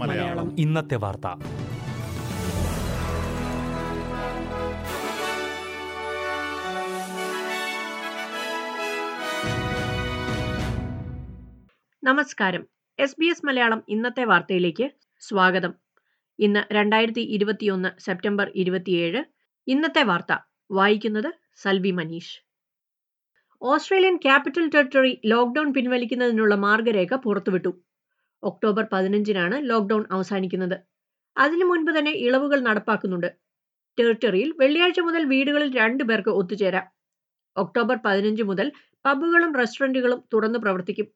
മലയാളം. ഇന്നത്തെ വാർത്ത. നമസ്കാരം. എസ് ബി എസ് മലയാളം ഇന്നത്തെ വാർത്തയിലേക്ക് സ്വാഗതം. ഇന്ന് രണ്ടായിരത്തി ഇരുപത്തിയൊന്ന് സെപ്റ്റംബർ ഇരുപത്തിയേഴ്. ഇന്നത്തെ വാർത്ത വായിക്കുന്നത് Salvi Manish. Australian capital territory lockdown പിൻവലിക്കുന്നതിനുള്ള മാർഗരേഖ പുറത്തുവിട്ടു. ഒക്ടോബർ പതിനഞ്ചിനാണ് ലോക്ക്ഡൌൺ അവസാനിക്കുന്നത്. അതിനു മുൻപ് തന്നെ ഇളവുകൾ നടപ്പാക്കുന്നുണ്ട്. ടെറിട്ടറിയിൽ വെള്ളിയാഴ്ച മുതൽ വീടുകളിൽ രണ്ടു പേർക്ക് ഒത്തുചേരാം. ഒക്ടോബർ പതിനഞ്ച് മുതൽ പബ്ബുകളും റെസ്റ്റോറന്റുകളും തുറന്നു പ്രവർത്തിക്കും.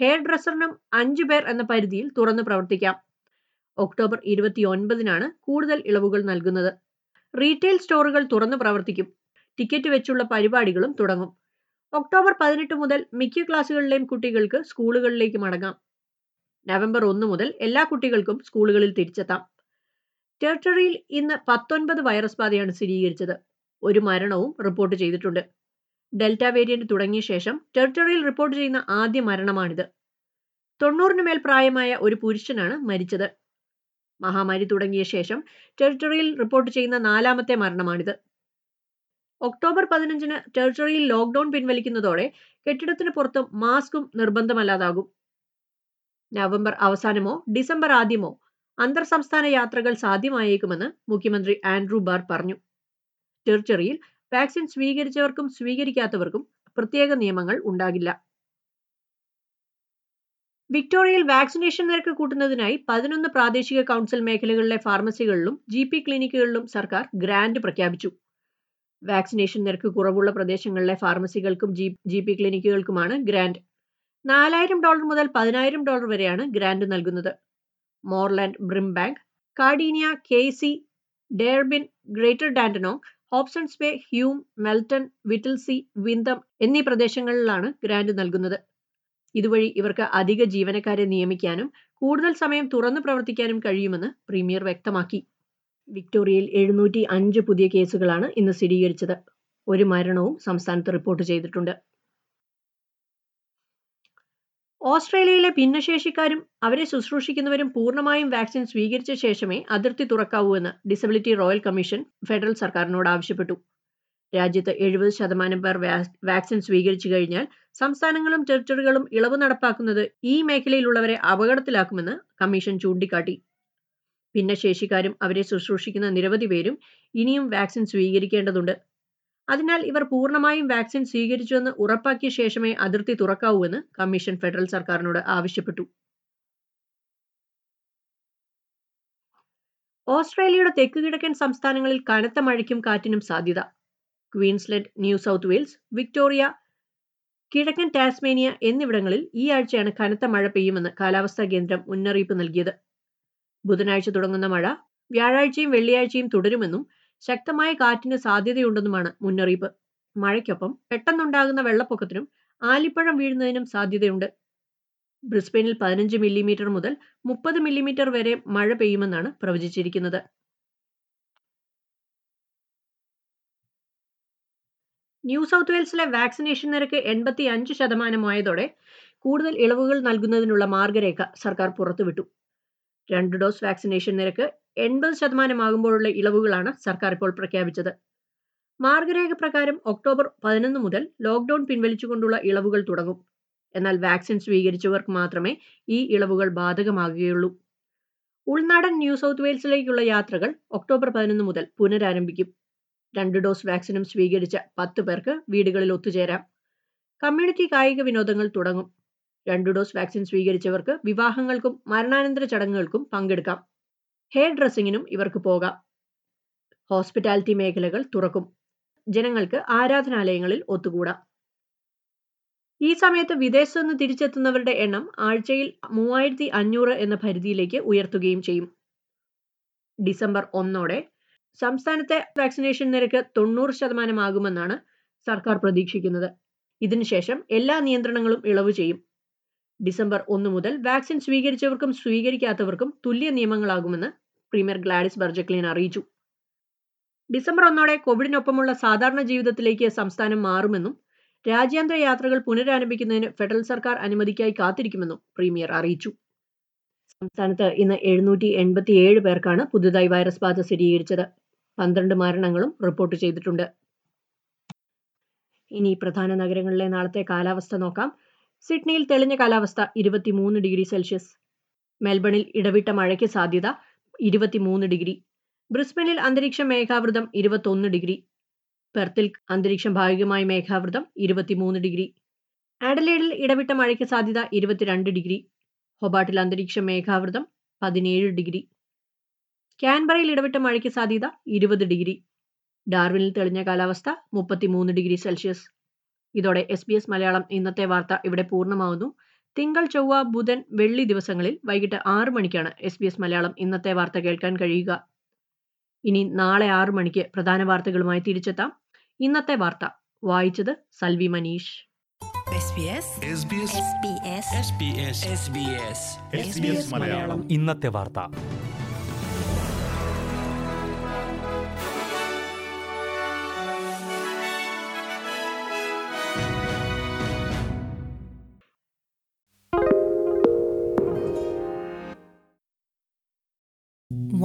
ഹെയർ ഡ്രസ്സറിനും അഞ്ചു പേർ എന്ന പരിധിയിൽ തുറന്നു പ്രവർത്തിക്കാം. ഒക്ടോബർ ഇരുപത്തിയൊൻപതിനാണ് കൂടുതൽ ഇളവുകൾ നൽകുന്നത്. റീറ്റെയിൽ സ്റ്റോറുകൾ തുറന്നു പ്രവർത്തിക്കും. ടിക്കറ്റ് വെച്ചുള്ള പരിപാടികളും തുടങ്ങും. ഒക്ടോബർ പതിനെട്ട് മുതൽ മിക്ക ക്ലാസ്സുകളിലെയും കുട്ടികൾക്ക് സ്കൂളുകളിലേക്ക് മടങ്ങാം. നവംബർ ഒന്ന് മുതൽ എല്ലാ കുട്ടികൾക്കും സ്കൂളുകളിൽ തിരിച്ചെത്താം. ടെറിട്ടറിയിൽ ഇന്ന് പത്തൊൻപത് വൈറസ് ബാധയാണ് സ്ഥിരീകരിച്ചത്. ഒരു മരണവും റിപ്പോർട്ട് ചെയ്തിട്ടുണ്ട്. ഡെൽറ്റ വേരിയന്റ് തുടങ്ങിയ ശേഷം ടെറിട്ടറിയിൽ റിപ്പോർട്ട് ചെയ്യുന്ന ആദ്യ മരണമാണിത്. തൊണ്ണൂറിന് മേൽ പ്രായമായ ഒരു പുരുഷനാണ് മരിച്ചത്. മഹാമാരി തുടങ്ങിയ ശേഷം ടെറിട്ടറിയിൽ റിപ്പോർട്ട് ചെയ്യുന്ന നാലാമത്തെ മരണമാണിത്. ഒക്ടോബർ പതിനഞ്ചിന് ടെറിട്ടറിയിൽ ലോക്ക്ഡൌൺ പിൻവലിക്കുന്നതോടെ കെട്ടിടത്തിന് പുറത്തും മാസ്കും നിർബന്ധമല്ലാതാകും. നവംബർ അവസാനമോ ഡിസംബർ ആദ്യമോ അന്തർ സംസ്ഥാന യാത്രകൾ സാധ്യമായേക്കുമെന്ന് മുഖ്യമന്ത്രി ആൻഡ്രൂ ബാർ പറഞ്ഞു. ടെറിട്ടറിയിൽ വാക്സിൻ സ്വീകരിച്ചവർക്കും സ്വീകരിക്കാത്തവർക്കും പ്രത്യേക നിയമങ്ങൾ ഉണ്ടാകില്ല. വിക്ടോറിയയിൽ വാക്സിനേഷൻ നിരക്ക് കൂട്ടുന്നതിനായി പതിനൊന്ന് പ്രാദേശിക കൗൺസിൽ മേഖലകളിലെ ഫാർമസികളിലും ജി പി ക്ലിനിക്കുകളിലും സർക്കാർ ഗ്രാന്റ് പ്രഖ്യാപിച്ചു. വാക്സിനേഷൻ നിരക്ക് കുറവുള്ള പ്രദേശങ്ങളിലെ ഫാർമസികൾക്കും ജി പി ക്ലിനിക്കുകൾക്കുമാണ് ഗ്രാന്റ്. നാലായിരം ഡോളർ മുതൽ പതിനായിരം ഡോളർ വരെയാണ് ഗ്രാന്റ് നൽകുന്നത്. Moreland Brimbank Cardinia Casey Darebin Greater Dandenong Hobsons Bay Hume Melton Whittlesea Wyndham എന്നീ പ്രദേശങ്ങളിലാണ് ഗ്രാന്റ് നൽകുന്നത്. ഇതുവഴി ഇവർക്ക് അധിക ജീവനക്കാരെ നിയമിക്കാനും കൂടുതൽ സമയം തുറന്നു പ്രവർത്തിക്കാനും കഴിയുമെന്ന് പ്രീമിയർ വ്യക്തമാക്കി. വിക്ടോറിയയിൽ എഴുന്നൂറ്റി അഞ്ച് പുതിയ കേസുകളാണ് ഇന്ന് സ്ഥിരീകരിച്ചത്. ഒരു മരണവും സംസ്ഥാനത്ത് റിപ്പോർട്ട് ചെയ്തിട്ടുണ്ട്. ഓസ്ട്രേലിയയിലെ ഭിന്നശേഷിക്കാരും അവരെ ശുശ്രൂഷിക്കുന്നവരും പൂർണമായും വാക്സിൻ സ്വീകരിച്ച ശേഷമേ അതിർത്തി തുറക്കാവൂ എന്ന് ഡിസബിലിറ്റി റോയൽ കമ്മീഷൻ ഫെഡറൽ സർക്കാരിനോട് ആവശ്യപ്പെട്ടു. രാജ്യത്ത് എഴുപത് ശതമാനം പേർ വാക്സിൻ സ്വീകരിച്ചു കഴിഞ്ഞാൽ സംസ്ഥാനങ്ങളും ടെറിട്ടറികളും ഇളവ് നടപ്പാക്കുന്നത് ഈ മേഖലയിലുള്ളവരെ അപകടത്തിലാക്കുമെന്ന് കമ്മീഷൻ ചൂണ്ടിക്കാട്ടി. ഭിന്നശേഷിക്കാരും അവരെ ശുശ്രൂഷിക്കുന്ന നിരവധി പേരും ഇനിയും വാക്സിൻ സ്വീകരിക്കേണ്ടതുണ്ട്. അതിനാൽ ഇവർ പൂർണമായും വാക്സിൻ സ്വീകരിച്ചുവെന്ന് ഉറപ്പാക്കിയ ശേഷമേ അതിർത്തി തുറക്കാവൂ എന്ന് കമ്മീഷൻ ഫെഡറൽ സർക്കാരിനോട് ആവശ്യപ്പെട്ടു. ഓസ്ട്രേലിയയുടെ തെക്ക് കിഴക്കൻ സംസ്ഥാനങ്ങളിൽ കനത്ത മഴയ്ക്കും കാറ്റിനും സാധ്യത. Queensland New South Wales Victoria കിഴക്കൻ ടാസ്മേനിയ എന്നിവിടങ്ങളിൽ ഈ ആഴ്ചയാണ് കനത്ത മഴ പെയ്യുമെന്ന് കാലാവസ്ഥാ കേന്ദ്രം മുന്നറിയിപ്പ് നൽകിയത്. ബുധനാഴ്ച തുടങ്ങുന്ന മഴ വ്യാഴാഴ്ചയും വെള്ളിയാഴ്ചയും തുടരുമെന്നും ശക്തമായ കാറ്റിന് സാധ്യതയുണ്ടെന്നുമാണ് മുന്നറിയിപ്പ്. മഴയ്ക്കൊപ്പം പെട്ടെന്നുണ്ടാകുന്ന വെള്ളപ്പൊക്കത്തിനും ആലിപ്പഴം വീഴുന്നതിനും സാധ്യതയുണ്ട്. ബ്രിസ്ബെയിനിൽ പതിനഞ്ച് മില്ലിമീറ്റർ മുതൽ മുപ്പത് മില്ലിമീറ്റർ വരെ മഴ പെയ്യുമെന്നാണ് പ്രവചിച്ചിരിക്കുന്നത്. ന്യൂ സൗത്ത് വെയിൽസിലെ വാക്സിനേഷൻ നിരക്ക് എൺപത്തി അഞ്ച് ശതമാനമായതോടെ കൂടുതൽ ഇളവുകൾ നൽകുന്നതിനുള്ള മാർഗരേഖ സർക്കാർ പുറത്തുവിട്ടു. രണ്ട് ഡോസ് വാക്സിനേഷൻ നിരക്ക് എൺപത് ശതമാനമാകുമ്പോഴുള്ള ഇളവുകളാണ് സർക്കാർ ഇപ്പോൾ പ്രഖ്യാപിച്ചത്. മാർഗരേഖ പ്രകാരം ഒക്ടോബർ പതിനൊന്ന് മുതൽ ലോക്ക്ഡൌൺ പിൻവലിച്ചുകൊണ്ടുള്ള ഇളവുകൾ തുടങ്ങും. എന്നാൽ വാക്സിൻ സ്വീകരിച്ചവർക്ക് മാത്രമേ ഈ ഇളവുകൾ ബാധകമാകുകയുള്ളൂ. ഉൾനാടൻ ന്യൂ സൗത്ത് വെയിൽസിലേക്കുള്ള യാത്രകൾ ഒക്ടോബർ പതിനൊന്ന് മുതൽ പുനരാരംഭിക്കും. രണ്ട് ഡോസ് വാക്സിനും സ്വീകരിച്ച പത്ത് പേർക്ക് വീടുകളിൽ ഒത്തുചേരാം. കമ്മ്യൂണിറ്റി കായിക വിനോദങ്ങൾ തുടങ്ങും. രണ്ട് ഡോസ് വാക്സിൻ സ്വീകരിച്ചവർക്ക് വിവാഹങ്ങൾക്കും മരണാനന്തര ചടങ്ങുകൾക്കും പങ്കെടുക്കാം. ഹെയർ ഡ്രസ്സിങ്ങിനും ഇവർക്ക് പോകാം. ഹോസ്പിറ്റാലിറ്റി മേഖലകൾ തുറക്കും. ജനങ്ങൾക്ക് ആരാധനാലയങ്ങളിൽ ഒത്തുകൂടാം. ഈ സമയത്ത് വിദേശത്തു നിന്ന് തിരിച്ചെത്തുന്നവരുടെ എണ്ണം ആഴ്ചയിൽ മൂവായിരത്തി അഞ്ഞൂറ് എന്ന പരിധിയിലേക്ക് ഉയർത്തുകയും ചെയ്യും. ഡിസംബർ ഒന്നോടെ സംസ്ഥാനത്തെ വാക്സിനേഷൻ നിരക്ക് തൊണ്ണൂറ് ശതമാനമാകുമെന്നാണ് സർക്കാർ പ്രതീക്ഷിക്കുന്നത്. ഇതിനുശേഷം എല്ലാ നിയന്ത്രണങ്ങളും ഇളവ് ചെയ്യും. ഡിസംബർ ഒന്ന് മുതൽ വാക്സിൻ സ്വീകരിച്ചവർക്കും സ്വീകരിക്കാത്തവർക്കും തുല്യ നിയമങ്ങളാകുമെന്ന് പ്രീമിയർ ഗ്ലാഡിസ് ബർജക്ലിൻ അറിയിച്ചു. ഡിസംബർ ഒന്നോടെ കോവിഡിനൊപ്പമുള്ള സാധാരണ ജീവിതത്തിലേക്ക് സംസ്ഥാനം മാറുമെന്നും രാജ്യാന്തര യാത്രകൾ പുനരാരംഭിക്കുന്നതിന് ഫെഡറൽ സർക്കാർ അനുമതിക്കായി കാത്തിരിക്കുമെന്നും പ്രീമിയർ അറിയിച്ചു. സംസ്ഥാനത്ത് ഇന്ന് എഴുന്നൂറ്റി എൺപത്തിയേഴ് പേർക്കാണ് പുതുതായി വൈറസ് ബാധ സ്ഥിരീകരിച്ചത്. പന്ത്രണ്ട് മരണങ്ങളും റിപ്പോർട്ട് ചെയ്തിട്ടുണ്ട്. ഇനി പ്രധാന നഗരങ്ങളിലെ നാളത്തെ കാലാവസ്ഥ നോക്കാം. സിഡ്നിയിൽ തെളിഞ്ഞ കാലാവസ്ഥ ഇരുപത്തിമൂന്ന് ഡിഗ്രി സെൽഷ്യസ്. മെൽബണിൽ ഇടവിട്ട മഴയ്ക്ക് സാധ്യത ഇരുപത്തിമൂന്ന് ഡിഗ്രി. ബ്രിസ്ബനിൽ അന്തരീക്ഷം മേഘാവൃതം ഇരുപത്തൊന്ന് ഡിഗ്രി. പെർത്തിൽ അന്തരീക്ഷം ഭാഗികമായി മേഘാവൃതം ഇരുപത്തിമൂന്ന് ഡിഗ്രി. ആഡലേഡിൽ ഇടവിട്ട മഴയ്ക്ക് സാധ്യത ഇരുപത്തിരണ്ട് ഡിഗ്രി. ഹൊബാട്ടിൽ അന്തരീക്ഷം മേഘാവൃതം പതിനേഴ് ഡിഗ്രി. ക്യാൻബറയിൽ ഇടവിട്ട മഴയ്ക്ക് സാധ്യത ഇരുപത് ഡിഗ്രി. ഡാർവിനിൽ തെളിഞ്ഞ കാലാവസ്ഥ മുപ്പത്തിമൂന്ന് ഡിഗ്രി സെൽഷ്യസ്. ഇതോടെ എസ് ബി എസ് മലയാളം ഇന്നത്തെ വാർത്ത ഇവിടെ പൂർണമാവുന്നു. തിങ്കൾ ചൊവ്വ ബുധൻ വെള്ളി ദിവസങ്ങളിൽ വൈകിട്ട് ആറ് മണിക്കാണ് എസ് ബി എസ് മലയാളം ഇന്നത്തെ വാർത്ത കേൾക്കാൻ കഴിയുക. ഇനി നാളെ ആറ് മണിക്ക് പ്രധാന വാർത്തകളുമായി തിരിച്ചെത്താം. ഇന്നത്തെ വാർത്ത. വായിച്ചത് Salvi Manish. SBS SBS SBS SBS SBS SBS Malayalam ഇന്നത്തെ വാർത്ത.